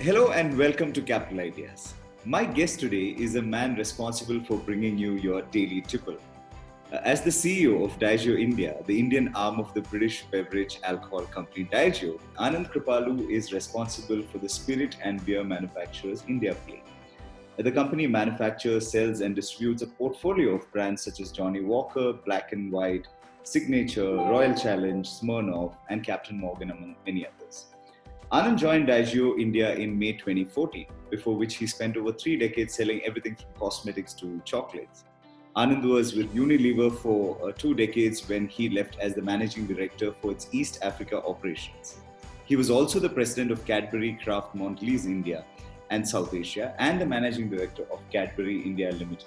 Hello and welcome to Capital Ideas. My guest today is a man responsible for bringing you your daily tipple. Uh, as the CEO of Diageo India, the Indian arm of the British beverage alcohol company Diageo, Anand Kripalu is responsible for the spirit and beer manufacturers India play. Uh, the company manufactures, sells, and distributes a portfolio of brands such as Johnnie Walker, Black and White, Signature, Royal Challenge, Smirnoff, and Captain Morgan, among many others. Anand joined Diageo India in May 2014, before which he spent over three decades selling everything from cosmetics to chocolates. Anand was with Unilever for uh, two decades when he left as the managing director for its East Africa operations. He was also the president of Cadbury Kraft Mondelez India and South Asia and the managing director of Cadbury India Limited.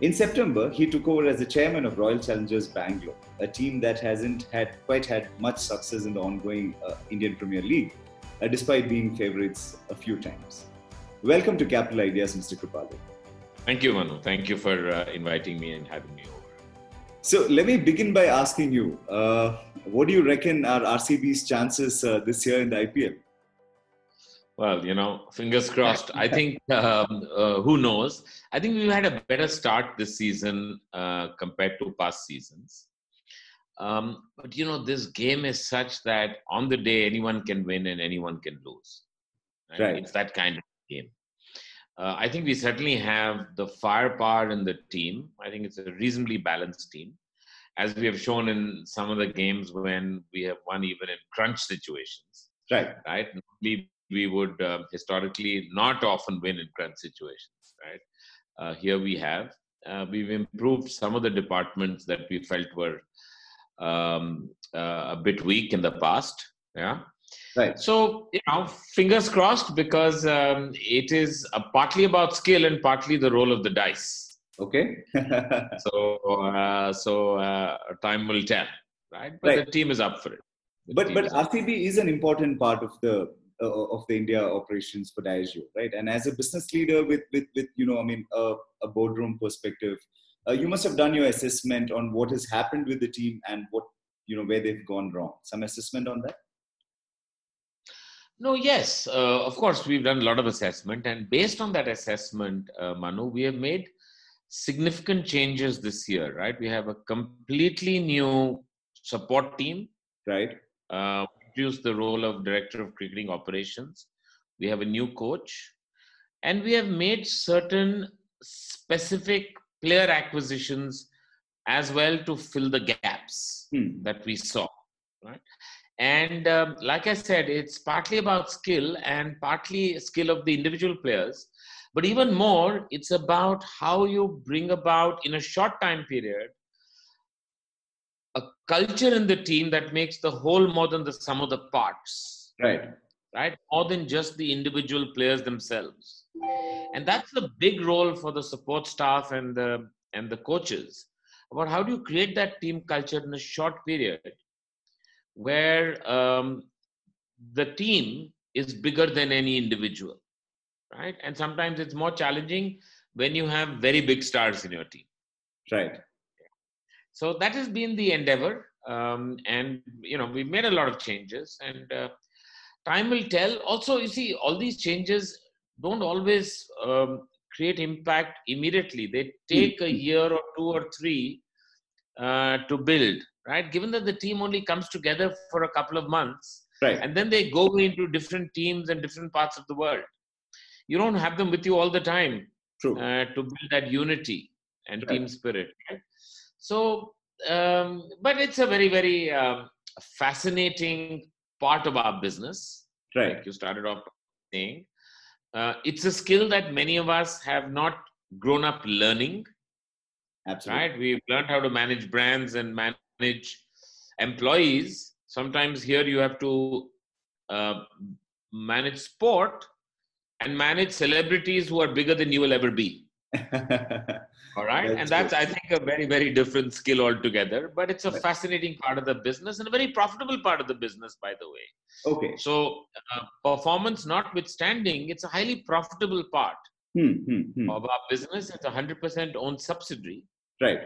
In September, he took over as the chairman of Royal Challengers Bangalore, a team that hasn't had quite had much success in the ongoing uh, Indian Premier League, uh, despite being favorites a few times. Welcome to Capital Ideas, Mr. Kripalu. Thank you, Manu. Thank you for uh, inviting me and having me over. So let me begin by asking you, uh, what do you reckon are RCB's chances uh, this year in the IPL? Well, you know, fingers crossed. I think um, uh, who knows. I think we've had a better start this season uh, compared to past seasons. Um, but you know, this game is such that on the day anyone can win and anyone can lose. Right. right. It's that kind of game. Uh, I think we certainly have the firepower in the team. I think it's a reasonably balanced team, as we have shown in some of the games when we have won even in crunch situations. Right. Right. We, we would uh, historically not often win in crunch situations. Right. Uh, here we have. Uh, we've improved some of the departments that we felt were um, uh, a bit weak in the past. Yeah. Right. So, you know, fingers crossed because um, it is partly about skill and partly the role of the dice. Okay. so, uh, so uh, time will tell, right? But right. the team is up for it. The but but is RCB is an important part of the uh, of the India operations for Diageo, right? And as a business leader with with with you know, I mean, a boardroom perspective, uh, you must have done your assessment on what has happened with the team and what you know where they've gone wrong. Some assessment on that. No, yes, uh, of course, we've done a lot of assessment, and based on that assessment, uh, Manu, we have made significant changes this year, right? We have a completely new support team, right? Uh, introduced the role of director of cricketing operations. We have a new coach, and we have made certain specific player acquisitions as well to fill the gaps hmm. that we saw, right? And um, like I said, it's partly about skill and partly skill of the individual players. But even more, it's about how you bring about in a short time period a culture in the team that makes the whole more than the sum of the parts. Right. Right? More than just the individual players themselves. And that's the big role for the support staff and the and the coaches about how do you create that team culture in a short period where um, the team is bigger than any individual, right? And sometimes it's more challenging when you have very big stars in your team. Right. So that has been the endeavor, um, and you know we've made a lot of changes, and uh, time will tell. Also, you see, all these changes don't always um, create impact immediately. They take a mm-hmm. year or two or three uh, to build right? Given that the team only comes together for a couple of months, right? And then they go into different teams and different parts of the world. You don't have them with you all the time True. Uh, to build that unity and right. team spirit. Right? So, um, but it's a very, very um, fascinating part of our business. Right. Like you started off saying. Uh, it's a skill that many of us have not grown up learning. Absolutely. Right? We've learned how to manage brands and manage employees sometimes here you have to uh, manage sport and manage celebrities who are bigger than you will ever be all right that's and that's i think a very very different skill altogether but it's a right. fascinating part of the business and a very profitable part of the business by the way okay so uh, performance notwithstanding it's a highly profitable part hmm, hmm, hmm. of our business it's a 100% owned subsidiary right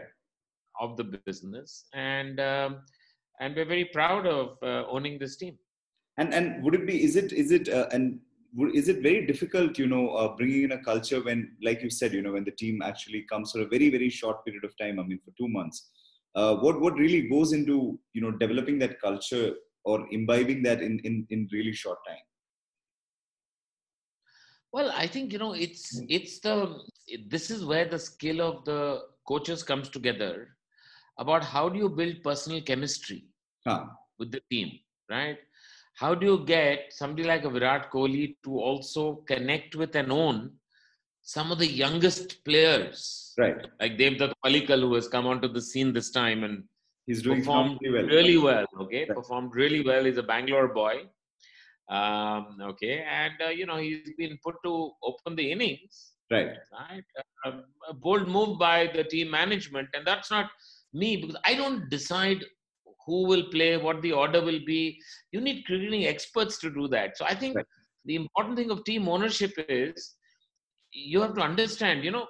of the business, and um, and we're very proud of uh, owning this team. And and would it be? Is it is it? Uh, and is it very difficult, you know, uh, bringing in a culture when, like you said, you know, when the team actually comes for a very, very short period of time, I mean, for two months, uh, what, what really goes into, you know, developing that culture or imbibing that in, in, in really short time? Well, I think you know it's it's the this is where the skill of the coaches comes together about how do you build personal chemistry Huh. with the team, right? How do you get somebody like a Virat Kohli to also connect with and own some of the youngest players, Right. like Devdutt Padikkal, who has come onto the scene this time and He's doing performed well. really well. Okay, Right. performed really well. He's a Bangalore boy. Um, okay, and uh, you know he's been put to open the innings. Right. Right, a, a bold move by the team management, and that's not me because I don't decide who will play, what the order will be. You need cricketing experts to do that. So I think Right. the important thing of team ownership is you have to understand. You know,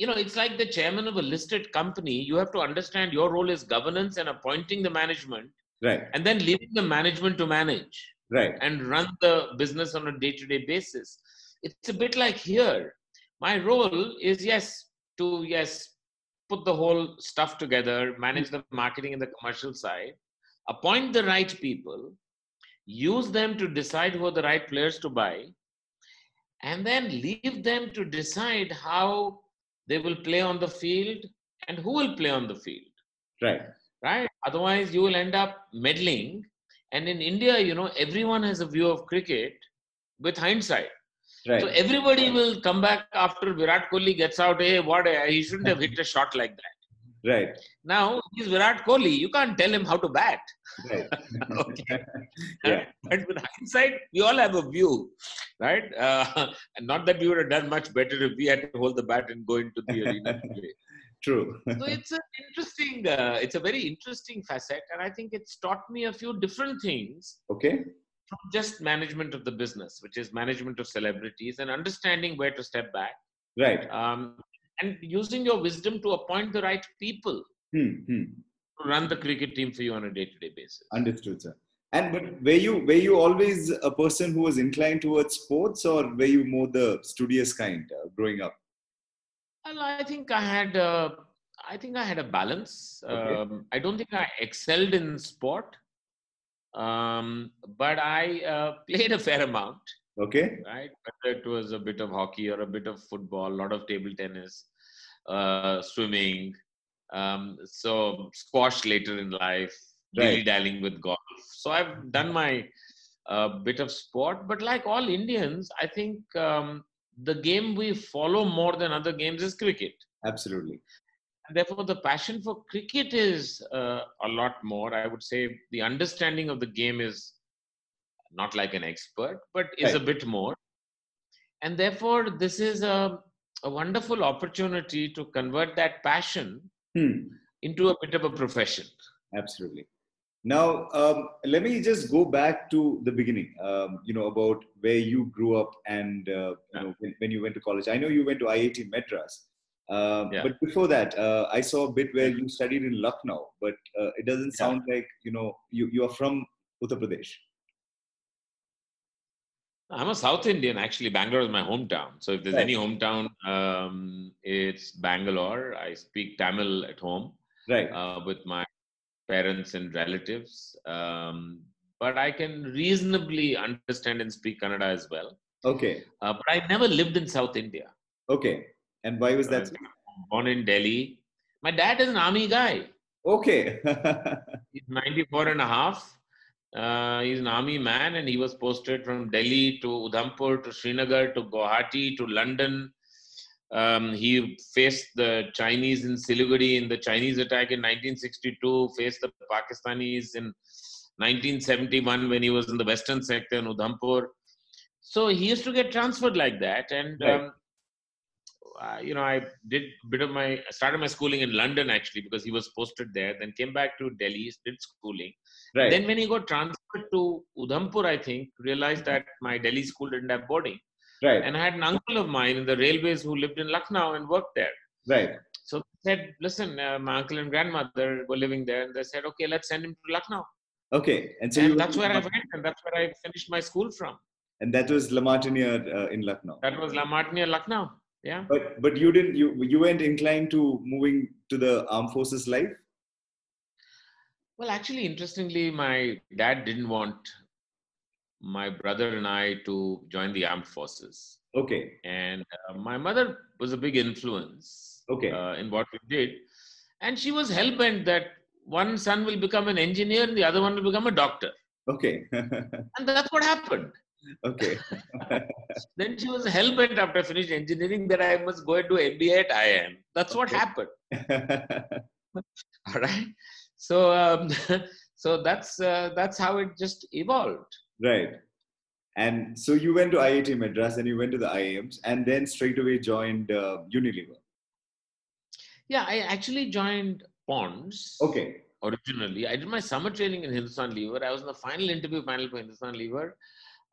you know, it's like the chairman of a listed company. You have to understand your role is governance and appointing the management, Right. and then leaving the management to manage Right. and run the business on a day-to-day basis. It's a bit like here. My role is yes to yes put the whole stuff together, manage the marketing and the commercial side, appoint the right people, use them to decide who are the right players to buy, and then leave them to decide how they will play on the field and who will play on the field. Right. right? Otherwise you will end up meddling. And in india you know everyone has a view of cricket with hindsight Right. so everybody will come back after virat kohli gets out hey what he shouldn't have hit a shot like that right. now he's virat kohli you can't tell him how to bat Right. okay Yeah. but with hindsight we all have a view right uh, and not that we would have done much better if we had to hold the bat and go into the arena to play True. so it's an interesting uh, it's a very interesting facet and i think it's taught me a few different things okay. Just management of the business which is management of celebrities and understanding where to step back Right. um, and using your wisdom to appoint the right people Hmm. Hmm. to run the cricket team for you on a day-to-day basis Understood, sir. And but were you were you always a person who was inclined towards sports, or were you more the studious kind uh, growing up? well i think i had uh, i think i had a balance Okay. um, i don't think i excelled in sport um, but i uh, played a fair amount Okay. right? Whether it was a bit of hockey or a bit of football, a lot of table tennis, uh, swimming, um, so squash later in life, dilly Right. dallying with golf. So I've done my uh, bit of sport, but like all Indians, I think um, the game we follow more than other games is cricket. Absolutely. Therefore, the passion for cricket is uh, a lot more. I would say the understanding of the game is not like an expert, but is a bit more. And therefore, this is a, a wonderful opportunity to convert that passion Hmm. into a bit of a profession. Absolutely. Now, um, let me just go back to the beginning. Um, you know about where you grew up and uh, you know when, when you went to college. I know you went to IIT Madras, uh, Yeah. but before that, uh, I saw a bit where you studied in Lucknow. But uh, it doesn't Yeah. sound like you know you you are from Uttar Pradesh. I'm a South Indian, actually. Bangalore is my hometown. So if there's Right. any hometown, um, it's Bangalore. I speak Tamil at home. Right. uh, with my parents and relatives. Um, but I can reasonably understand and speak Kannada as well. Okay. Uh, but I never lived in South India. Okay. And why was that? born in Delhi. My dad is an army guy. Okay. He's 94 and a half. Uh, he's an army man and he was posted from Delhi to Udhampur to Srinagar to Guwahati to London. Um, he faced the Chinese in Siliguri in the Chinese attack in 1962, faced the Pakistanis in 1971 when he was in the western sector in Udhampur. So he used to get transferred like that. And, Right. um, uh, you know, I did a bit of my, started my schooling in London actually because he was posted there, then came back to Delhi, did schooling. right. Then when he got transferred to Udhampur, I think, realized that my Delhi school didn't have boarding. right. And I had an uncle of mine in the railways who lived in Lucknow and worked there. right. So they said, listen, uh, my uncle and grandmother were living there. And they said, okay, let's send him to Lucknow. Okay. And so and that's where I went and that's where I finished my school from. And that was La Martiniere uh, in Lucknow. That was La Martiniere, Lucknow. Yeah. But but you didn't you you weren't inclined to moving to the armed forces life. Well, actually, interestingly, my dad didn't want my brother and I to join the armed forces, Okay. and uh, my mother was a big influence Okay. uh, in what we did, and she was hell bent that one son will become an engineer and the other one will become a doctor, Okay. and that's what happened. Okay. Then she was hell bent after finished engineering that I must go and do MBA at IIM. That's what happened. All right. So um, so that's uh, that's how it just evolved. right. And so you went to IIT Madras and you went to the IIMs and then straight away joined uh, Unilever. Yeah, I actually joined Ponds Okay. originally. I did my summer training in Hindustan Lever. I was in the final interview panel for Hindustan Lever.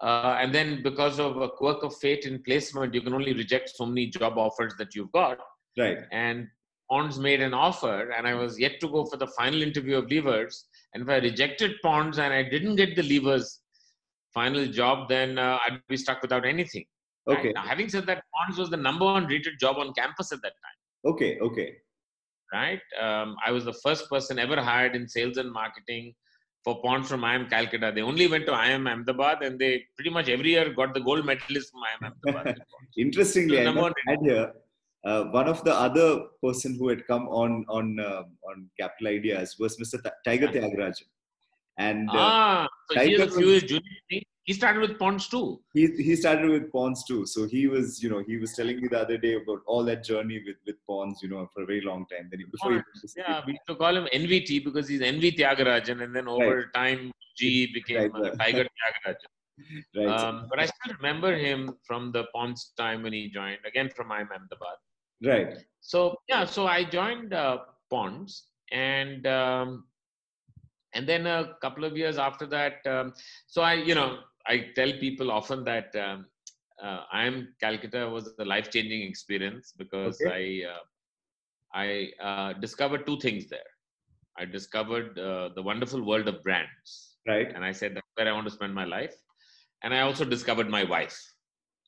Uh, and then because of a quirk of fate in placement, you can only reject so many job offers that you've got. Right. And Ponds made an offer, and I was yet to go for the final interview of Levers. And if I rejected Ponds and I didn't get the Levers final job, then uh, I'd be stuck without anything. right? Okay. Now, having said that, Ponds was the number one rated job on campus at that time. Okay. Okay. right? Um, I was the first person ever hired in sales and marketing for Ponds from IIM Calcutta. They only went to IIM Ahmedabad and they pretty much every year got the gold medalist from IIM Ahmedabad. Interestingly, So I number must one- add here, uh, one of the other person who had come on on uh, on Capital Ideas was Mr. Ti- Tiger. Tyagarajan, and uh, ah, so he is a Tiger few was- years junior. He started with Ponds too. he he started with Ponds too. So he was, you know, he was telling me the other day about all that journey with with Ponds, you know, for a very long time. Then he, before he, Yeah, we used to call him NVT because he's NV Tyagarajan, and then over time G became Right, uh. Tiger Tyagarajan. right, Um, but I still remember him from the Ponds time when he joined again from IIM Ahmedabad. right, so yeah so i joined uh, ponds and um, and then a couple of years after that um, so i you know i tell people often that um, uh, IIM calcutta was a life changing experience because i uh, i uh, discovered two things there i discovered uh, the wonderful world of brands right. and i said that's where i want to spend my life and i also discovered my wife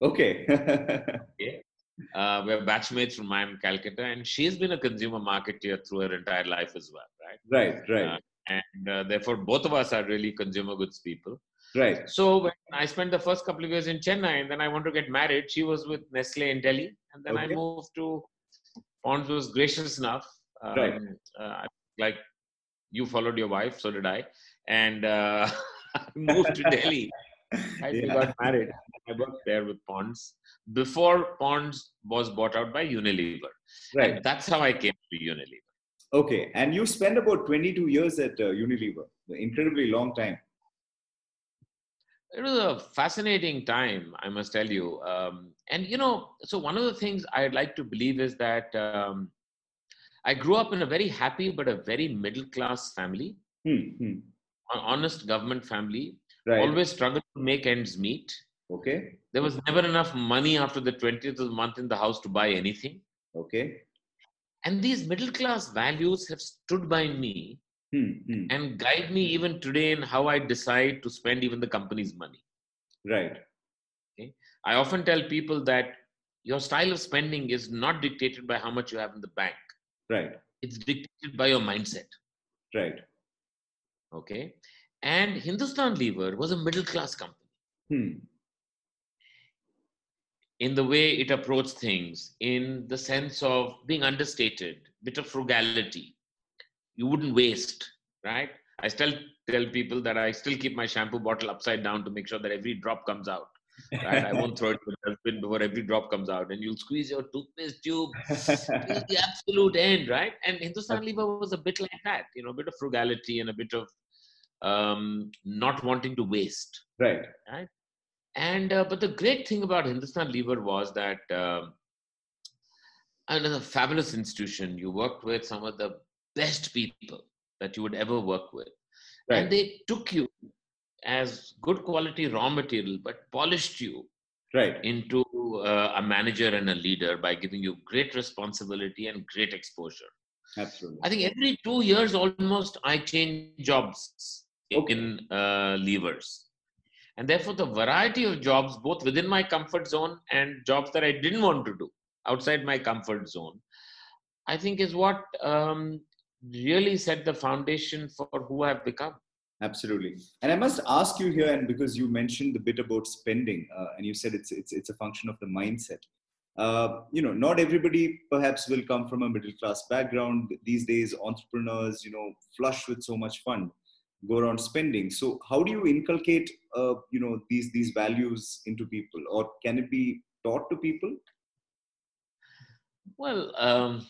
Okay. uh, we're batchmates from IIM Calcutta, and she's been a consumer marketeer through her entire life as well, right? right, right, And uh, therefore, both of us are really consumer goods people. Right. So when I spent the first couple of years in Chennai, and then I wanted to get married, she was with Nestle in Delhi, and then Okay. I moved to Ponds was gracious enough. Um, Right. uh, like you followed your wife, so did I, and uh, I moved to Delhi. I Yeah. got married. I worked there with Ponds before Ponds was bought out by Unilever. Right. And that's how I came to Unilever. Okay. And you spent about 22 years at uh, Unilever, incredibly long time. It was a fascinating time, I must tell you. Um, and you know, so one of the things I'd like to believe is that um, I grew up in a very happy but a very middle class family, Hmm, hmm. an honest government family, Right. always struggled to make ends meet. Okay. There was never enough money after the 20th of the month in the house to buy anything. Okay. And these middle class values have stood by me Hmm, hmm. and guide me even today in how I decide to spend even the company's money. Right. Okay. I often tell people that your style of spending is not dictated by how much you have in the bank. Right. It's dictated by your mindset. Right. Okay. And Hindustan Lever was a middle class company Hmm. in the way it approached things, in the sense of being understated, bit of frugality. You wouldn't waste, right? I still tell people that I still keep my shampoo bottle upside down to make sure that every drop comes out. Right? I won't throw it in the dustbin before every drop comes out. And you'll squeeze your toothpaste tube till the absolute end, right? And Hindustan Lever was a bit like that, you know, a bit of frugality and a bit of um, not wanting to waste. right. Right. And uh, but the great thing about Hindustan Lever was that uh, and it's a fabulous institution. You worked with some of the best people that you would ever work with, Right. and they took you as good quality raw material, but polished you Right. into uh, a manager and a leader by giving you great responsibility and great exposure. Absolutely. I think every two years almost I change jobs Okay. in uh, levers. And therefore, the variety of jobs, both within my comfort zone and jobs that I didn't want to do outside my comfort zone, I think is what um, really set the foundation for who I've become. Absolutely. And I must ask you here, and because you mentioned the bit about spending, uh, and you said it's, it's, it's a function of the mindset. Uh, you know, not everybody perhaps will come from a middle class background. These days, entrepreneurs, you know, flush with so much fund, go around spending. So, how do you inculcate, uh, you know, these these values into people, or can it be taught to people? Well, um,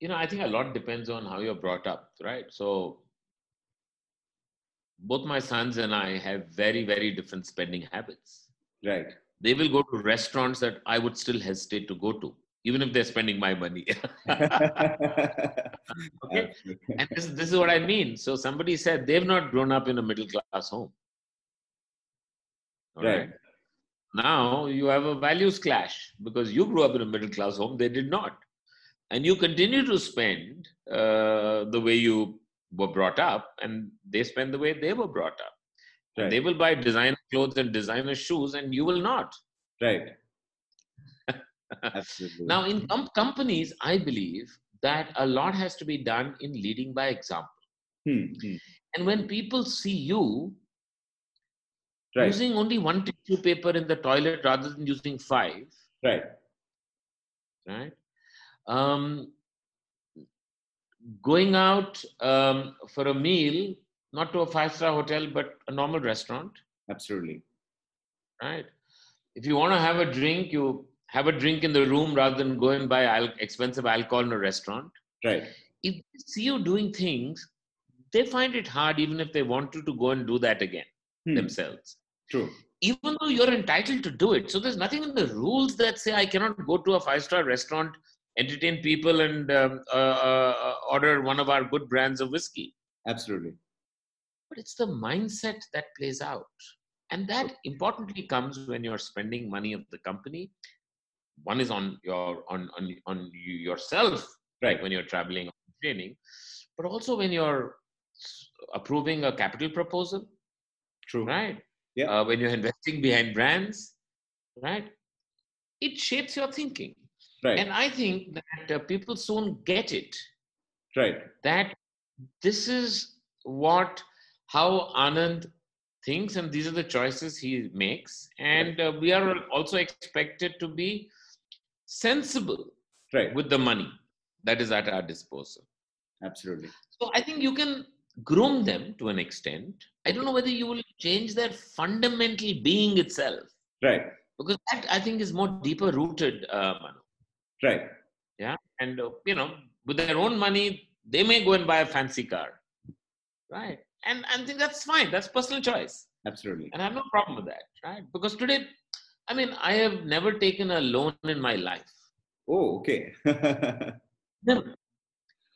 you know, I think a lot depends on how you're brought up, right? So, both my sons and I have very, very different spending habits. Right. They will go to restaurants that I would still hesitate to go to, even if they're spending my money. okay. And this, this is what I mean. So somebody said they've not grown up in a middle class home. All right. right. Now you have a values clash because you grew up in a middle class home, they did not. And you continue to spend uh, the way you were brought up, and they spend the way they were brought up. Right. They will buy designer clothes and designer shoes, and you will not. Right. Absolutely. now, in com- companies, I believe that a lot has to be done in leading by example. Hmm. hmm. And when people see you right. using only one tissue paper in the toilet rather than using five, right, right, um, going out um, for a meal, not to a five star hotel, but a normal restaurant. Absolutely. Right. If you want to have a drink, you have a drink in the room rather than go and buy al- expensive alcohol in a restaurant. Right. If they see you doing things, they find it hard, even if they wanted to go and do that again hmm. themselves. True. Even though you're entitled to do it. So there's nothing in the rules that say I cannot go to a five star restaurant entertain people and um, uh, uh, order one of our good brands of whiskey. Absolutely. But it's the mindset that plays out. And that importantly comes when you're spending money of the company. One is on your on on, on yourself, right? When you're traveling training, but also when you're approving a capital proposal. True. Right. Yeah. Uh, when you're investing behind brands, right? It shapes your thinking. Right. And I think that uh, people soon get it. Right. That this is what, how Anand thinks, and these are the choices he makes. And uh, we are also expected to be sensible right. with the money that is at our disposal. Absolutely. So I think you can groom them to an extent. I don't know whether you will change their fundamental being itself. Right. Because that I think is more deeper rooted, uh, Manu. Right. Yeah. And, uh, you know, with their own money, they may go and buy a fancy car. Right. And I think that's fine. That's personal choice. Absolutely. And I have no problem with that. Right. Because today, I mean, I have never taken a loan in my life. Oh, okay. never.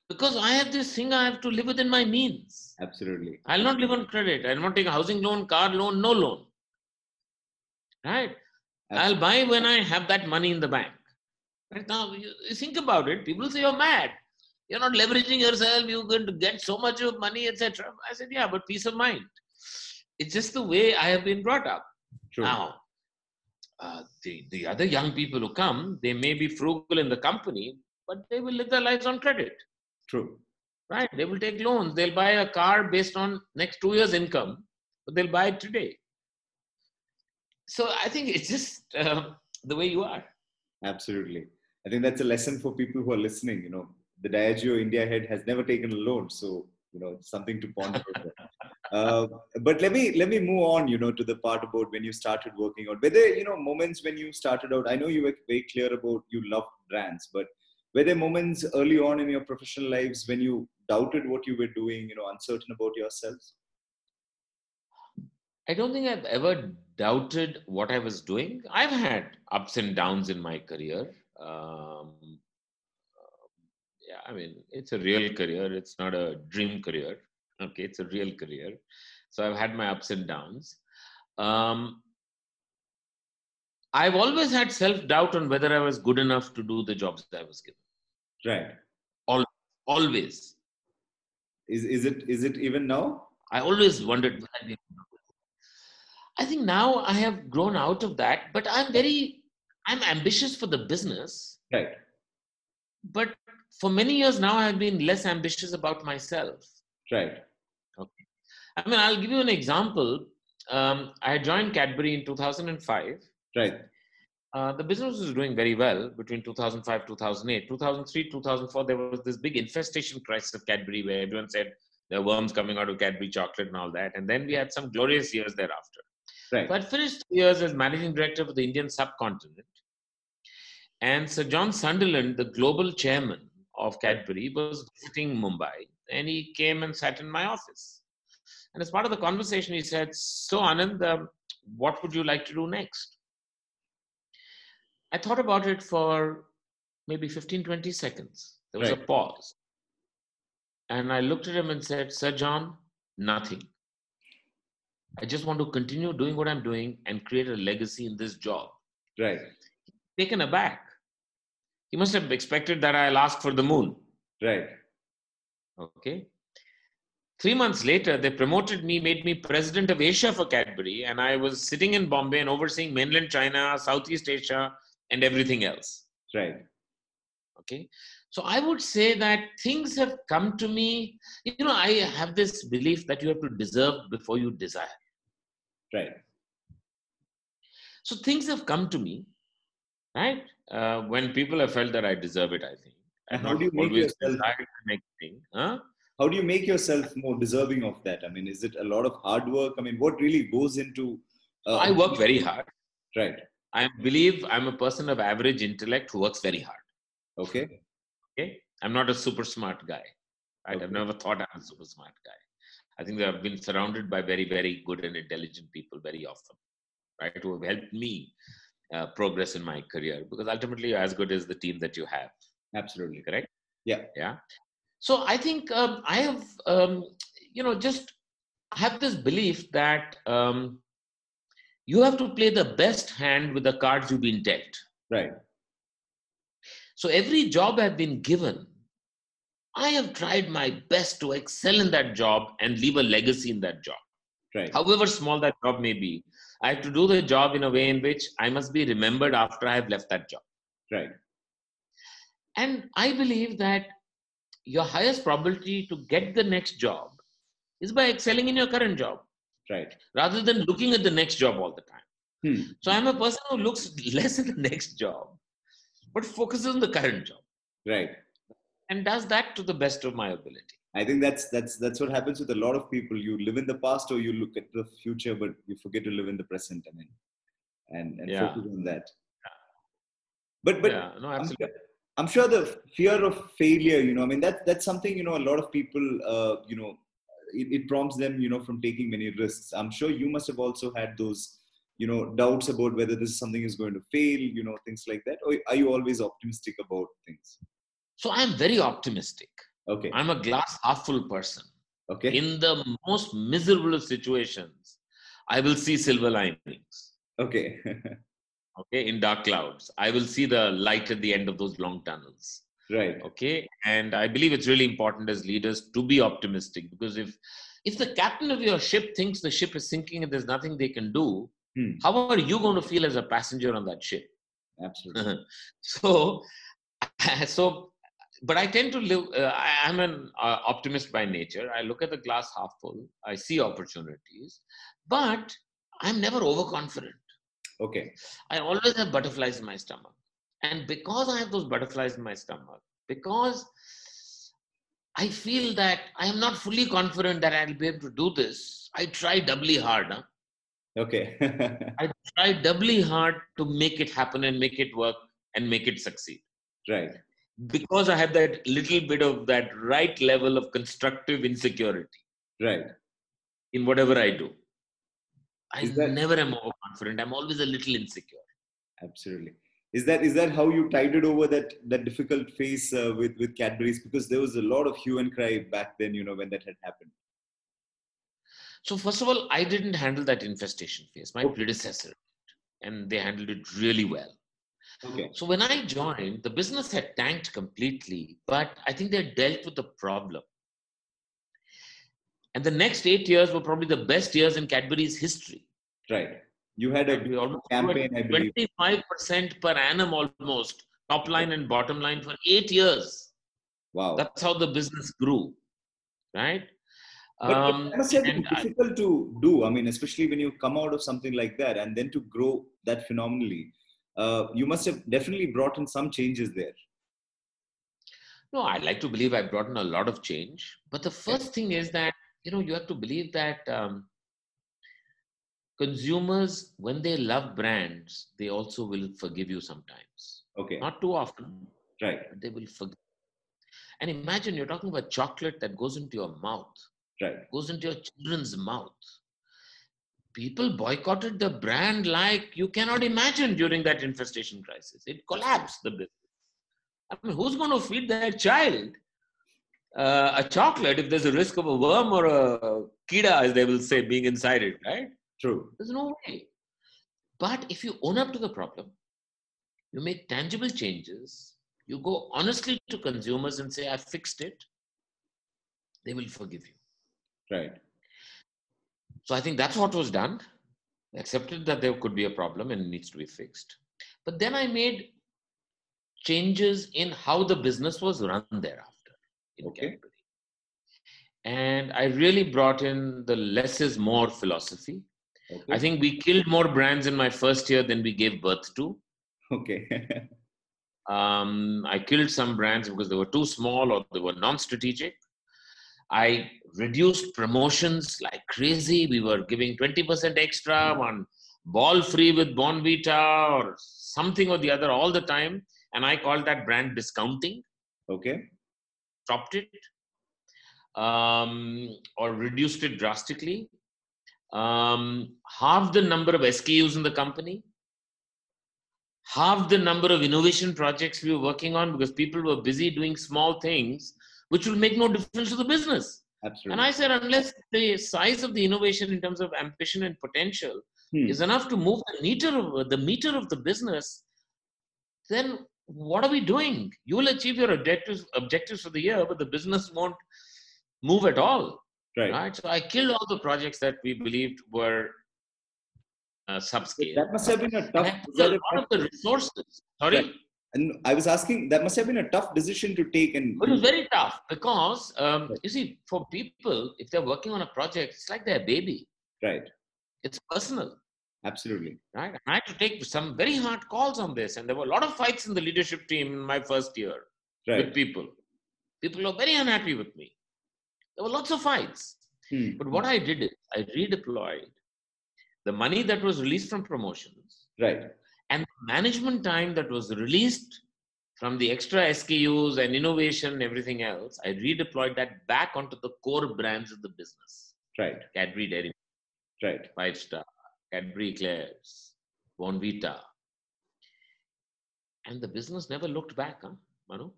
Because I have this thing, I have to live within my means. Absolutely. I'll not live on credit. I'll not take a housing loan, car loan, no loan. Right? Absolutely. I'll buy when I have that money in the bank. Right now, you, you think about it, people say you're mad. You're not leveraging yourself, you're going to get so much of money, etc. I said, yeah, but peace of mind. It's just the way I have been brought up. True. Now, uh, the, the other young people who come, they may be frugal in the company, but they will live their lives on credit. True. Right? They will take loans. They'll buy a car based on next two years' income, but they'll buy it today. So I think it's just uh, the way you are. Absolutely. I think that's a lesson for people who are listening. You know, the Diageo India head has never taken a loan, so you know, something to ponder. uh, but let me let me move on. You know, to the part about when you started working out. Whether you know moments when you started out. I know you were very clear about you love brands, but were there moments early on in your professional lives when you doubted what you were doing? You know, uncertain about yourselves. I don't think I've ever doubted what I was doing. I've had ups and downs in my career. Um, yeah, I mean, it's a real career. It's not a dream career. Okay, it's a real career. So I've had my ups and downs. Um, I've always had self doubt on whether I was good enough to do the jobs that I was given. Right. All, always. Is is it is it even now? I always wondered. I think now I have grown out of that, but I'm very, I'm ambitious for the business. Right. But for many years now, I've been less ambitious about myself. Right. Okay. I mean, I'll give you an example. Um, I joined Cadbury in 2005. Right. Uh, the business was doing very well between 2005 2008 2003 2004 there was this big infestation crisis of cadbury where everyone said there are worms coming out of cadbury chocolate and all that and then we had some glorious years thereafter Right. so i finished years as managing director for the indian subcontinent and sir john sunderland the global chairman of cadbury was visiting mumbai and he came and sat in my office and as part of the conversation he said so anand um, what would you like to do next I thought about it for maybe 15, 20 seconds. There was a pause. And I looked at him and said, Sir John, nothing. I just want to continue doing what I'm doing and create a legacy in this job. Right. Taken aback. He must have expected that I'll ask for the moon. Right. Okay. Three months later, they promoted me, made me president of Asia for Cadbury, and I was sitting in Bombay and overseeing mainland China, Southeast Asia, and everything else. Right. okay so i would say that things have come to me you know i have this belief that you have to deserve before you desire Right. so things have come to me right uh, when people have felt that i deserve it i think And how do you make yourself- the next thing huh? How do you make yourself more deserving of that? I mean, is it a lot of hard work? I mean, what really goes into? Uh, i work very hard Right. i believe i'm a person of average intellect who works very hard Okay. okay i'm not a super smart guy right i've never thought i'm a super smart guy i think i've been surrounded by very very good and intelligent people very often right who have helped me uh, progress in my career because ultimately you're as good as the team that you have Absolutely. correct Yeah. yeah so i think um, i have um, you know just have this belief that um, you have to play the best hand with the cards you've been dealt Right. so every job I've been given, I have tried my best to excel in that job and leave a legacy in that job. Right. However small that job may be, I have to do the job in a way in which I must be remembered after I have left that job. Right. And I believe that your highest probability to get the next job is by excelling in your current job Right. rather than looking at the next job all the time. Hmm. So I'm a person who looks less at the next job, but focuses on the current job Right. and does that to the best of my ability. I think that's that's that's what happens with a lot of people. You live in the past or you look at the future, but you forget to live in the present. I mean, and and Yeah. focus on that. But but yeah, no, I'm sure, I'm sure the fear of failure, you know, I mean, that, that's something, you know, a lot of people, uh, you know, it, it prompts them, you know, from taking many risks. I'm sure you must have also had those, you know, doubts about whether this is something is going to fail, you know, things like that. Or are you always optimistic about things? So I'm very optimistic. Okay. I'm a glass half full person. Okay. In the most miserable situations, I will see silver linings. Okay. Okay, in dark clouds, I will see the light at the end of those long tunnels. right. Okay, and I believe it's really important as leaders to be optimistic because if if the captain of your ship thinks the ship is sinking and there's nothing they can do, Hmm. how are you going to feel as a passenger on that ship? Absolutely. so so but i tend to live uh, I, i'm an uh, optimist by nature i look at the glass half full i see opportunities but i'm never overconfident Okay. i always have butterflies in my stomach and because i have those butterflies in my stomach because i feel that i am not fully confident that i'll be able to do this i try doubly hard huh? Okay. i try doubly hard to make it happen and make it work and make it succeed right. Because I have that little bit of that right level of constructive insecurity Right. in whatever I do. I that- never am overconfident. I'm always a little insecure. Absolutely. Is that is that how you tided over that that difficult phase uh, with with Cadbury's? Because there was a lot of hue and cry back then, you know, when that had happened. So first of all, I didn't handle that infestation phase. My predecessor, and they handled it really well. Okay. So when I joined, the business had tanked completely, but I think they had dealt with the problem. And the next eight years were probably the best years in Cadbury's history. Right. You had a campaign, I believe. 25% per annum almost, top line and bottom line for eight years. Wow. That's how the business grew, right? But Um, that must have been and I- difficult to do. I mean, especially when you come out of something like that and then to grow that phenomenally. Uh, you must have definitely brought in some changes there. No, I like to believe I brought in a lot of change. But the first thing is that, you know, you have to believe that um, consumers, when they love brands, they also will forgive you sometimes. Okay. Not too often, Right. but they will forgive. And imagine you're talking about chocolate that goes into your mouth, Right. goes into your children's mouth. People boycotted the brand like you cannot imagine during that infestation crisis. It collapsed the business. I mean, who's going to feed their child uh, a chocolate if there's a risk of a worm or a kida, as they will say, being inside it, right? True. There's no way. But if you own up to the problem, you make tangible changes, you go honestly to consumers and say, I fixed it, they will forgive you. Right. So I think that's what was done. I accepted that there could be a problem and it needs to be fixed. But then I made changes in how the business was run thereafter in Okay. Cadbury. And I really brought in the less is more philosophy. Okay. I think we killed more brands in my first year than we gave birth to. Okay. Um, I killed some brands because they were too small or they were non strategic. I reduced promotions like crazy. We were giving 20% extra on ball free with Bournvita or something or the other all the time. And I called that brand discounting, okay. stopped it, um, or reduced it drastically. Um, half the number of SKUs in the company, half the number of innovation projects we were working on because people were busy doing small things which will make no difference to the business. Absolutely. And I said, unless the size of the innovation in terms of ambition and potential Hmm. is enough to move the meter of the meter of the business, then what are we doing? You will achieve your objectives objectives for the year, but the business won't move at all. right. Right. So I killed all the projects that we believed were uh, subscale. That must have been a tough. Put a lot of the resources. Sorry. Right. And I was asking, that must have been a tough decision to take. And It was very tough because um, Right. you see, for people, if they're working on a project, it's like their baby. right. It's personal, Absolutely. right? And I had to take some very hard calls on this, and there were a lot of fights in the leadership team in my first year Right. with people. People were very unhappy with me. There were lots of fights. Hmm. But what I did is I redeployed the money that was released from promotions Right. And management time that was released from the extra SKUs and innovation and everything else, I redeployed that back onto the core brands of the business. Right. Cadbury Dairy, Right. Five Star, Cadbury Eclairs, Bournvita. And the business never looked back, huh, Manu?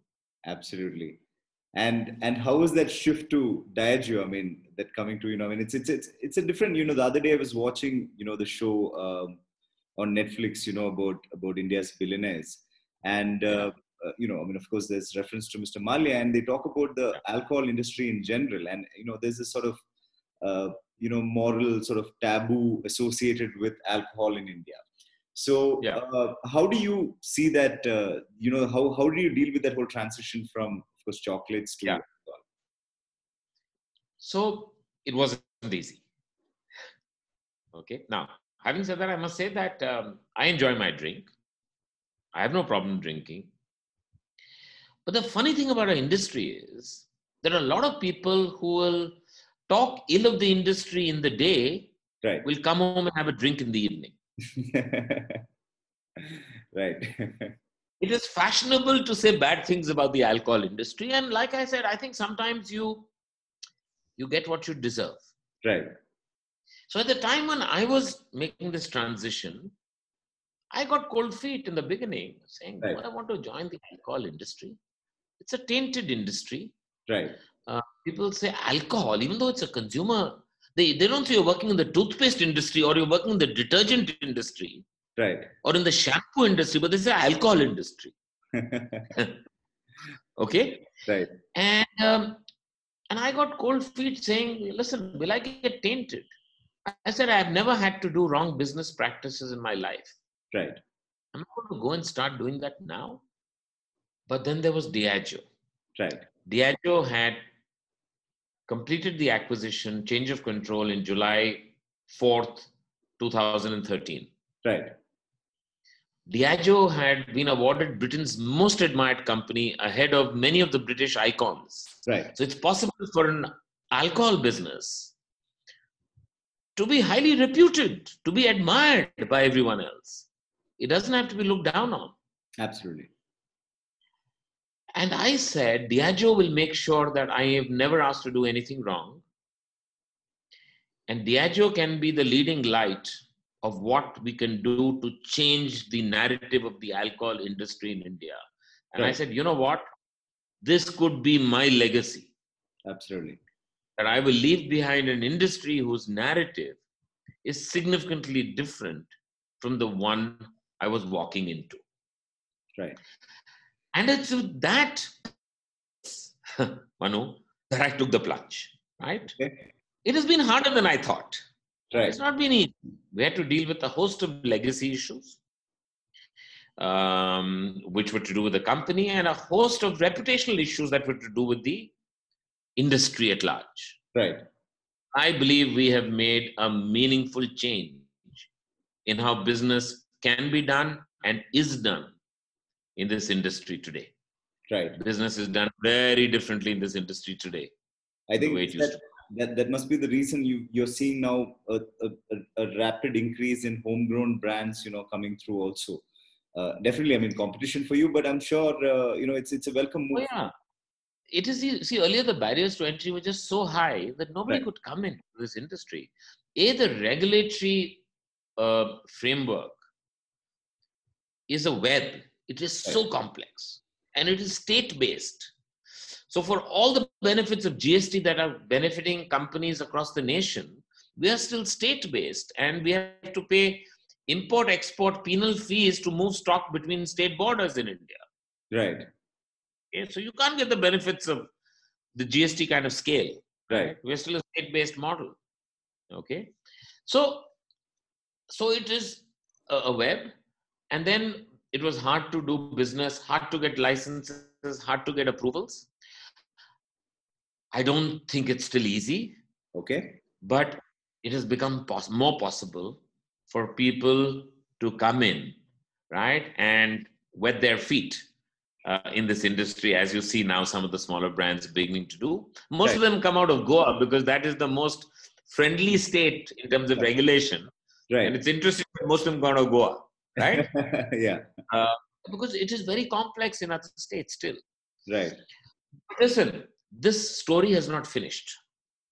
Absolutely. And and how was that shift to Diageo? I mean, that coming to you know, I mean, it's it's it's it's a different. You know, the other day I was watching you know the show um, on Netflix. You know about about India's billionaires, and uh, uh, you know, I mean, of course, there's reference to Mr. Mallya, and they talk about the alcohol industry in general, and you know, there's this sort of uh, you know moral sort of taboo associated with alcohol in India. So, Yeah. uh, how do you see that? Uh, you know, how how do you deal with that whole transition from, of course, chocolates to Yeah. So it wasn't easy. Okay. Now, having said that, I must say that um, I enjoy my drink. I have no problem drinking. But the funny thing about our industry is there are a lot of people who will talk ill of the industry in the day, right, will come home and have a drink in the evening. right, It is fashionable to say bad things about the alcohol industry. And like I said, I think sometimes you you get what you deserve. right, So at the time when I was making this transition, I got cold feet in the beginning, saying, Right. "Do I want to join the alcohol industry? It's a tainted industry. right, People say alcohol, even though it's a consumer, they, they don't say you're working in the toothpaste industry or you're working in the detergent industry right, or in the shampoo industry, but they say alcohol industry. Okay? right, And um, and I got cold feet saying, listen, will I get tainted? I said, I've never had to do wrong business practices in my life. Right. I'm not going to go and start doing that now. But then there was Diageo. Right. Diageo had completed the acquisition, change of control in July 4th, 2013. Right. Diageo had been awarded Britain's most admired company ahead of many of the British icons. Right. So it's possible for an alcohol business to be highly reputed, to be admired by everyone else. It doesn't have to be looked down on. Absolutely. And I said, Diageo will make sure that I have never asked to do anything wrong. And Diageo can be the leading light of what we can do to change the narrative of the alcohol industry in India. And I said, you know what? This could be my legacy. Absolutely. That I will leave behind an industry whose narrative is significantly different from the one I was walking into. Right. And it's with that, Manu, that I took the plunge, right? Okay. It has been harder than I thought. Right. It's not been easy. We had to deal with a host of legacy issues, um, which were to do with the company, and a host of reputational issues that were to do with the industry at large. Right. I believe we have made a meaningful change in how business can be done and is done in this industry today. Right. Business is done very differently in this industry today. I think the way it used that, that that must be the reason you you're seeing now a, a, a- rapid increase in homegrown brands, you know, coming through also. Uh, definitely, I mean, competition for you, but I'm sure uh, you know it's it's a welcome Oh move. yeah, it is. See, earlier the barriers to entry were just so high that nobody Right. could come into this industry. A, the regulatory uh, framework is a web. It is so complex and it is state-based. So, for all the benefits of GST that are benefiting companies across the nation, we are still state-based, and we have to pay import-export penal fees to move stock between state borders in India. Right. Okay, so you can't get the benefits of the GST kind of scale. Right. We're still a state-based model. Okay, so so it is a, a web, and then it was hard to do business, hard to get licenses, hard to get approvals. I don't think it's still easy, Okay. but it has become pos- more possible for people to come in, right, and wet their feet uh, in this industry, as you see now some of the smaller brands beginning to do. Most of them come out of Goa because that is the most friendly state in terms of Right. regulation. Right. And it's interesting that most of them come out of Goa, right? yeah. because it is very complex in other states still. Right. Listen, this story has not finished.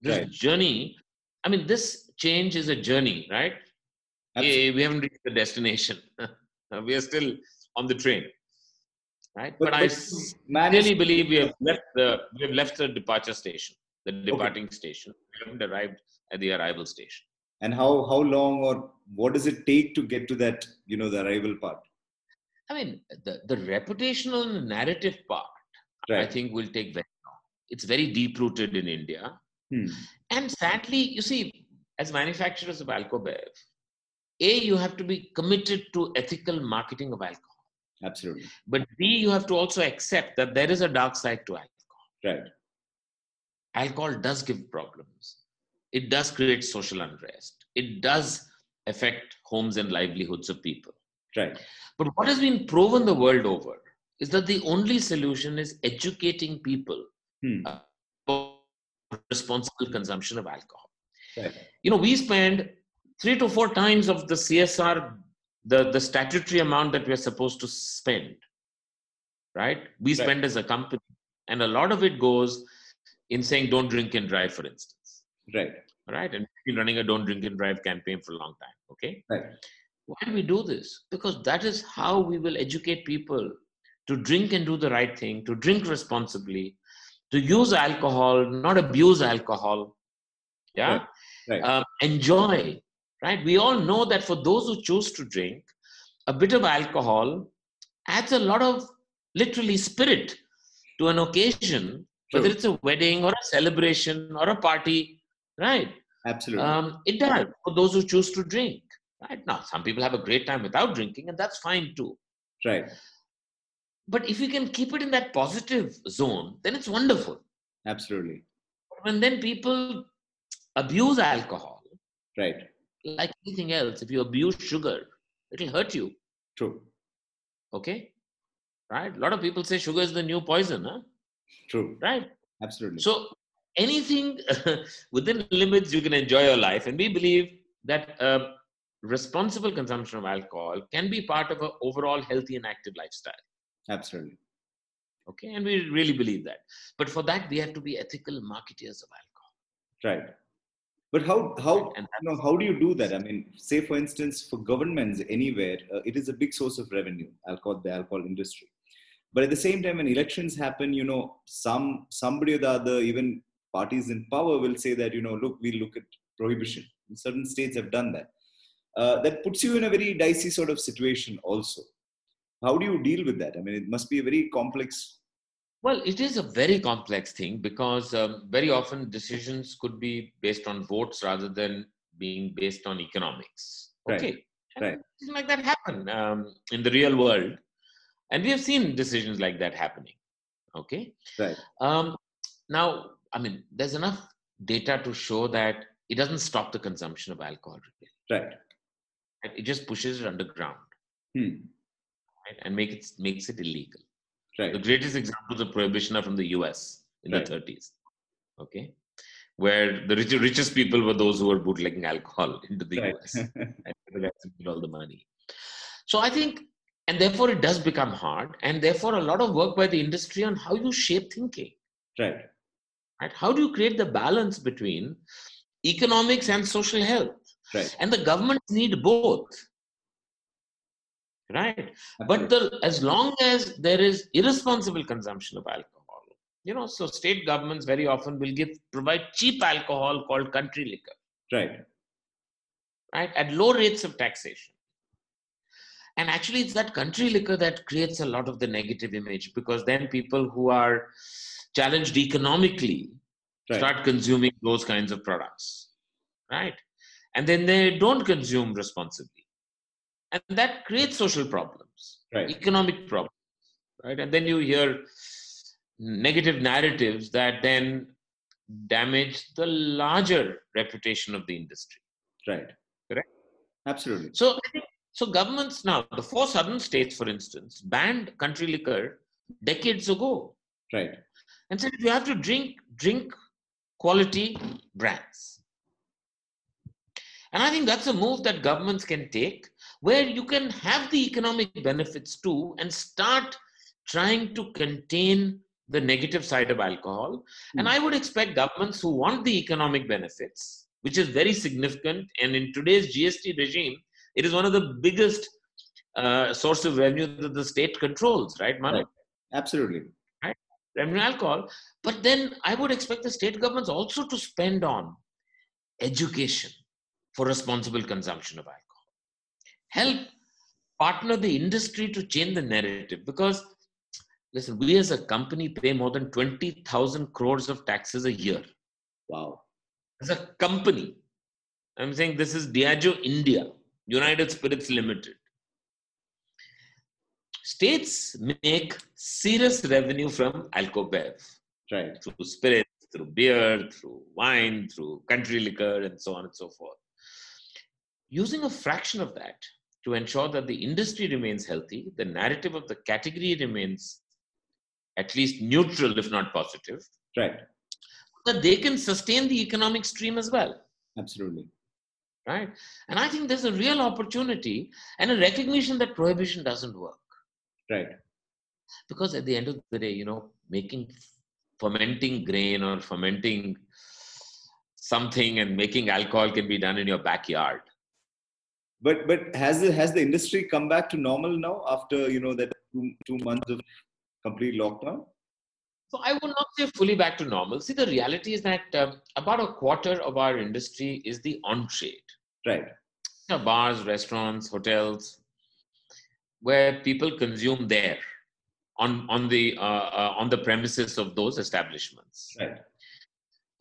This Right. journey, I mean, this change is a journey, right? Absolutely. Eh, we haven't reached the destination. we are still on the train, right? But, I s- managed really believe we have left the we have left the departure station, the departing station. We haven't arrived at the arrival station. and how how long or what does it take to get to that you know the arrival part I mean, the, the reputational narrative part, I right think, will take very long. It's very deep rooted in India. Hmm. And sadly, you see, as manufacturers of alcobev, A, you have to be committed to ethical marketing of alcohol. Absolutely But B, you have to also accept that there is a dark side to alcohol. right Alcohol does give problems, it does create social unrest, it does affect homes and livelihoods of people. right But what has been proven the world over is that the only solution is educating people Hmm. about responsible consumption of alcohol. right You know, we spend three to four times of the CSR, the, the statutory amount that we're supposed to spend, right? We Right. spend as a company. And a lot of it goes in saying don't drink and drive, for instance. right Right? And we've been running a don't drink and drive campaign for a long time. Okay. right Why do we do this? Because that is how we will educate people to drink and do the right thing, to drink responsibly, to use alcohol, not abuse alcohol. Yeah. Right, right. Um, enjoy. Right. We all know that for those who choose to drink, a bit of alcohol adds a lot of literally spirit to an occasion, whether it's a wedding or a celebration or a party. Right. Absolutely. Um, it does for those who choose to drink. Right now, some people have a great time without drinking, and that's fine too. right. But if you can keep it in that positive zone, then it's wonderful. Absolutely. When then people abuse alcohol, Right. Like anything else, if you abuse sugar, it'll hurt you. True. Okay? Right? A lot of people say sugar is the new poison, huh? True. Right? Absolutely. So anything within limits, you can enjoy your life. And we believe that um, responsible consumption of alcohol can be part of an overall healthy and active lifestyle. Absolutely. Okay, and we really believe that. But for that, we have to be ethical marketeers of alcohol. Right. But how how you know how do you do that? I mean, say for instance, for governments anywhere, uh, it is a big source of revenue. Alcohol, the alcohol industry. But at the same time, when elections happen, you know, some somebody or the other, even parties in power, will say that you know, look, we look at prohibition. And certain states have done that. Uh, that puts you in a very dicey sort of situation. Also, how do you deal with that? I mean, it must be a very complex. Well, it is a very complex thing because um, very often decisions could be based on votes rather than being based on economics. Right, Okay. And right. Things like that happen um, in the real world. And we have seen decisions like that happening. Okay. Right. Um, now, I mean, there's enough data to show that it doesn't stop the consumption of alcohol. Really. Right. right? It just pushes it underground Hmm. right? and make it, makes it illegal. The Right. greatest examples of prohibition are from the US in Right. the 30s. Okay. Where the rich, richest people were those who were bootlegging alcohol into the Right. US. and the who made all the money. So I think, and therefore it does become hard, and therefore a lot of work by the industry on how you shape thinking. right. Right? How do you create the balance between economics and social health? Right. And the governments need both. Right? But the, as long as there is irresponsible consumption of alcohol, you know, so state governments very often will give provide cheap alcohol called country liquor, right. right, at low rates of taxation. And actually, it's that country liquor that creates a lot of the negative image because then people who are challenged economically Right. start consuming those kinds of products, right? And then they don't consume responsibly. And that creates social problems, Right. economic problems, right? And then you hear negative narratives that then damage the larger reputation of the industry. Right. Correct. Absolutely. So, so governments now, the four southern states, for instance, banned country liquor decades ago Right. and said you have to drink drink quality brands. And I think that's a move that governments can take where you can have the economic benefits too and start trying to contain the negative side of alcohol. And I would expect governments who want the economic benefits, which is very significant, and in today's GST regime, it is one of the biggest uh, source of revenue that the state controls, right, Manu? Right. Absolutely. revenue alcohol. But then I would expect the state governments also to spend on education for responsible consumption of alcohol. Help partner the industry to change the narrative because listen, we as a company pay more than 20,000 crores of taxes a year. Wow. As a company, I'm saying this is Diageo India, United Spirits Limited. States make serious revenue from alcobev Right. through spirits, through beer, through wine, through country liquor, and so on and so forth. Using a fraction of that to ensure that the industry remains healthy, the narrative of the category remains at least neutral, if not positive, Right. that they can sustain the economic stream as well. Absolutely. right? And I think there's a real opportunity and a recognition that prohibition doesn't work. Right. Because at the end of the day, you know, making fermenting grain or fermenting something and making alcohol can be done in your backyard. But but has the has the industry come back to normal now after you know that two, two months of complete lockdown? So I would not say fully back to normal. See, the reality is that um, about a quarter of our industry is the on-trade. Right. You know, bars, restaurants, hotels, where people consume there on on the uh, uh, on the premises of those establishments. Right.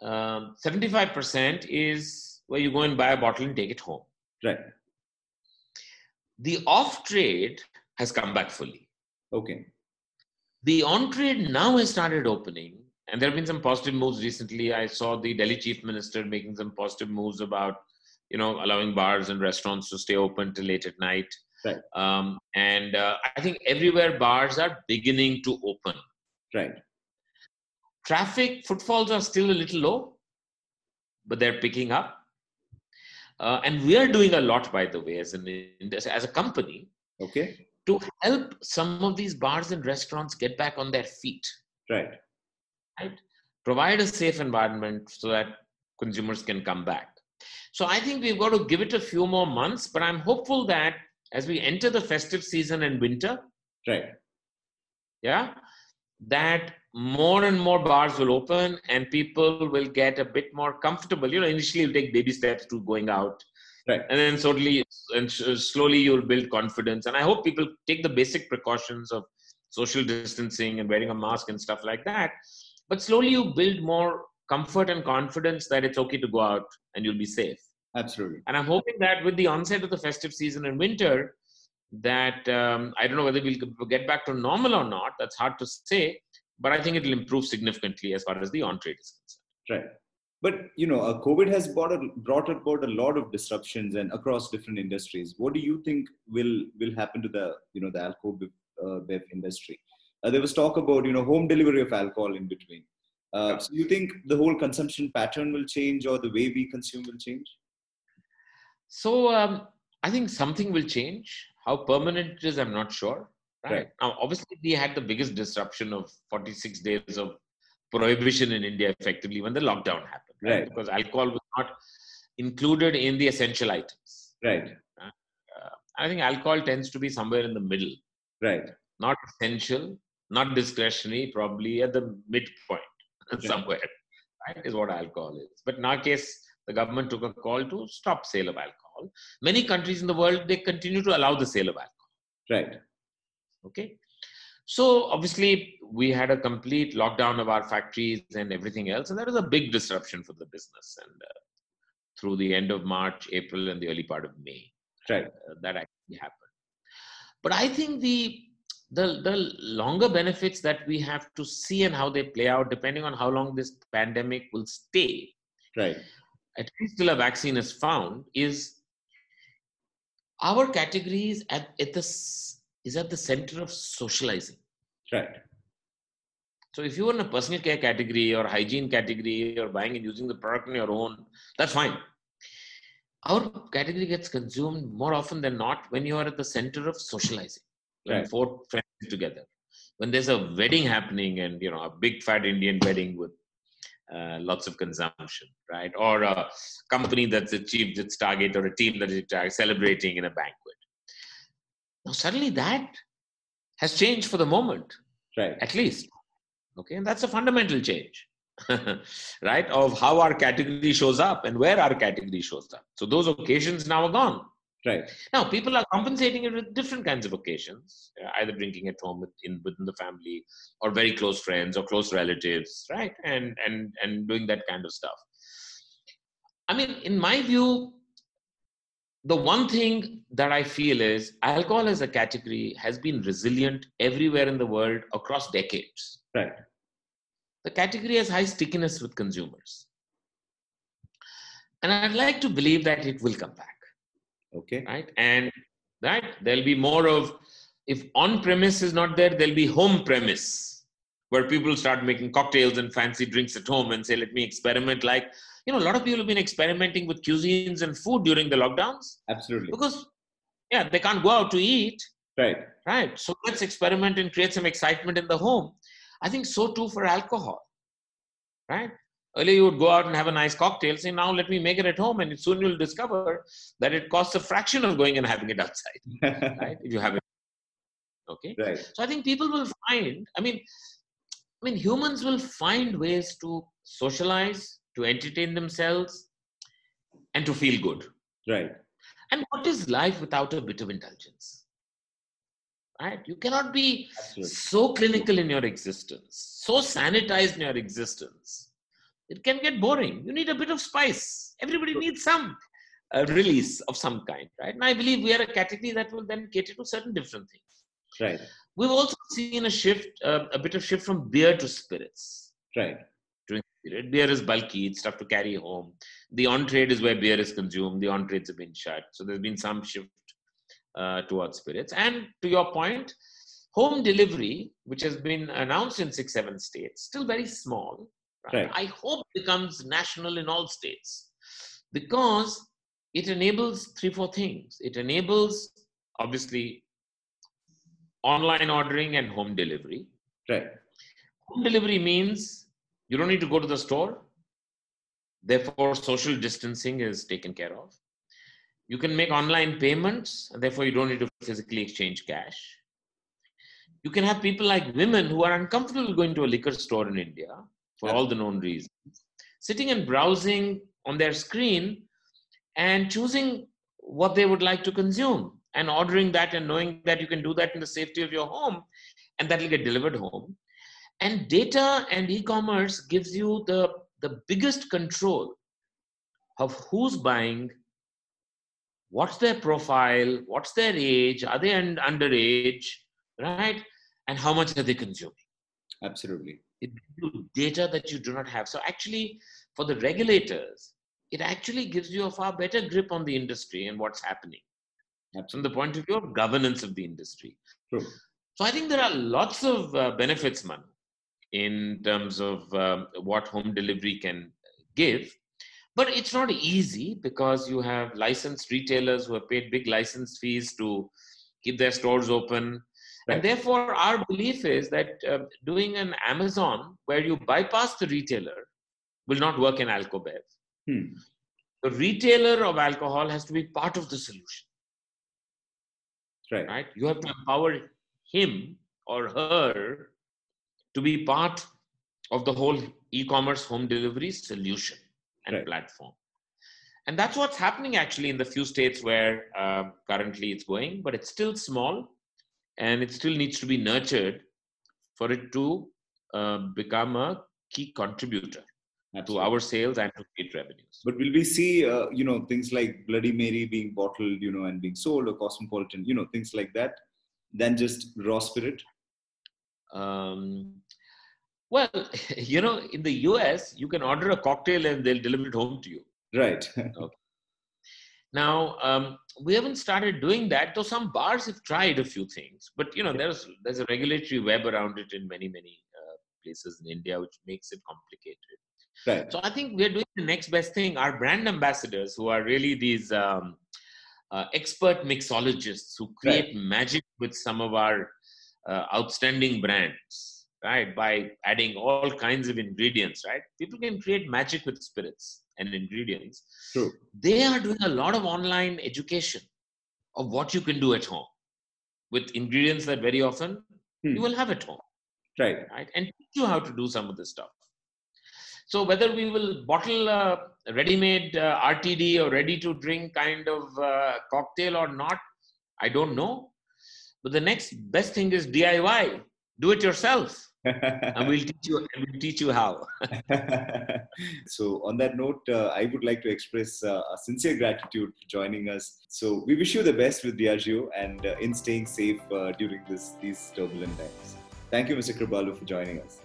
Um, Seventy-five percent is where you go and buy a bottle and take it home. Right. The off trade has come back fully. Okay. The on trade now has started opening, and there have been some positive moves recently. I saw the Delhi chief minister making some positive moves about, you know, allowing bars and restaurants to stay open till late at night. Right. Um, and uh, I think everywhere bars are beginning to open. Right. Traffic footfalls are still a little low, but they're picking up. Uh, and we are doing a lot, by the way, as an as a company, Okay. to help some of these bars and restaurants get back on their feet. Right. Right. Provide a safe environment so that consumers can come back. So I think we've got to give it a few more months, but I'm hopeful that as we enter the festive season and winter, Right. yeah, that more and more bars will open and people will get a bit more comfortable. You know, initially you'll take baby steps to going out, Right. and then slowly and slowly you'll build confidence. And I hope people take the basic precautions of social distancing and wearing a mask and stuff like that. But slowly you build more comfort and confidence that it's okay to go out and you'll be safe. Absolutely. And I'm hoping that with the onset of the festive season in winter, that um, I don't know whether we'll get back to normal or not. That's hard to say, but I think it'll improve significantly as far as the on trade is concerned. Right. But you know, uh, COVID has brought, a, brought about a lot of disruptions and across different industries. What do you think will will happen to the you know the alcohol bev, uh, bev industry? Uh, there was talk about you know home delivery of alcohol in between. Uh, so you think the whole consumption pattern will change, or the way we consume will change? So um, I think something will change. How permanent it is, I'm not sure. Right. Right. Now, obviously, we had the biggest disruption of 46 days of prohibition in India effectively when the lockdown happened. Right. Because alcohol was not included in the essential items. Right. Uh, I think alcohol tends to be somewhere in the middle, Right. not essential, not discretionary, probably at the midpoint somewhere, right? Is what alcohol is. But in our case, the government took a call to stop sale of alcohol. Many countries in the world they continue to allow the sale of alcohol. Right. Okay. So obviously we had a complete lockdown of our factories and everything else, and that was a big disruption for the business. And uh, through the end of March, April, and the early part of May, Right. uh, that actually happened. But I think the the the longer benefits that we have to see and how they play out, depending on how long this pandemic will stay, Right. at least till a vaccine is found, is our categories at, at the is at the center of socializing. Right. So if you're in a personal care category or hygiene category or buying and using the product on your own, that's fine. Our category gets consumed more often than not when you are at the center of socializing, when Right. four friends together. When there's a wedding happening and you know a big fat Indian wedding with uh, lots of consumption, right? Or a company that's achieved its target or a team that is celebrating in a banquet. Now suddenly that has changed for the moment Right. at least okay and that's a fundamental change right of how our category shows up and where our category shows up so those occasions now are gone Right. now people are compensating it with different kinds of occasions uh, either drinking at home within within the family or very close friends or close relatives right and and and doing that kind of stuff i mean in my view the one thing that I feel is alcohol as a category has been resilient everywhere in the world across decades. Right. The category has high stickiness with consumers. And I'd like to believe that it will come back, Okay. right? And right, there'll be more of if on premise is not there, there'll be home premise where people start making cocktails and fancy drinks at home and say, let me experiment like you know, a lot of people have been experimenting with cuisines and food during the lockdowns. Absolutely. because yeah they can't go out to eat. Right. right. So let's experiment and create some excitement in the home. I think so too for alcohol. Right? Earlier you would go out and have a nice cocktail say now let me make it at home and soon you'll discover that it costs a fraction of going and having it outside. Right? If you have it. Okay? Right. so i think people will find i mean i mean humans will find ways to socialize to entertain themselves and to feel good Right. and what is life without a bit of indulgence? Right? You cannot be Absolutely. so clinical in your existence, so sanitized in your existence. It can get boring. You need a bit of spice Everybody needs some uh, release of some kind, right? And I believe we are a category that will then cater to certain different things. Right. We've also seen a shift, uh, a bit of shift from beer to spirits. Right. During the period, beer is bulky; it's tough to carry home. The on-trade is where beer is consumed. The on-trades have been shut, so there's been some shift uh, towards spirits. And to your point, home delivery, which has been announced in six, seven states, still very small. Right? Right. I hope becomes national in all states because it enables three, four things. It enables obviously online ordering and home delivery. Right. Home delivery means you don't need to go to the store. Therefore, social distancing is taken care of. You can make online payments, and therefore, you don't need to physically exchange cash. You can have people like women who are uncomfortable going to a liquor store in India for all the known reasons, sitting and browsing on their screen and choosing what they would like to consume and ordering that and knowing that you can do that in the safety of your home and that will get delivered home and data and e-commerce gives you the the biggest control of who's buying what's their profile what's their age are they un- underage right? And how much are they consuming? Absolutely. it gives you data that you do not have. So actually for the regulators it actually gives you a far better grip on the industry and what's happening. From the point of view of governance of the industry. True. so I think there are lots of uh, benefits, man, in terms of um, what home delivery can give. But it's not easy because you have licensed retailers who have paid big license fees to keep their stores open. Right. And therefore, our belief is that uh, doing an Amazon where you bypass the retailer will not work in Alcobev. Hmm. The retailer of alcohol has to be part of the solution Right. right? You have to empower him or her to be part of the whole e-commerce home delivery solution and Right. platform. And that's what's happening actually in the few states where um, currently it's going, but it's still small and it still needs to be nurtured for it to uh, become a key contributor to our sales and to state revenues. But will we see, uh, you know, things like Bloody Mary being bottled, you know, and being sold, or Cosmopolitan, you know, things like that, than just raw spirit? Um, well, you know, in the US, you can order a cocktail and they'll deliver it home to you. Right. Now, um, we haven't started doing that, though some bars have tried a few things. But you know, there's there's a regulatory web around it in many many uh, places in India, which makes it complicated. right. So I think we're doing the next best thing. Our brand ambassadors, who are really these um, uh, expert mixologists who create magic with some of our uh, outstanding brands, right? By adding all kinds of ingredients, right? People can create magic with spirits and ingredients. True. They are doing a lot of online education of what you can do at home with ingredients that very often Hmm. you will have at home Right. right? And teach you how to do some of this stuff. So whether we will bottle a ready-made uh, RTD or ready-to-drink kind of uh, cocktail or not, I don't know. But the next best thing is DIY. Do it yourself, and we'll teach you. We'll teach you how. so, on that note, uh, I would like to express uh, a sincere gratitude for joining us. So, we wish you the best with Diageo and uh, in staying safe uh, during this these turbulent times. Thank you, Mr. Kripalu, for joining us.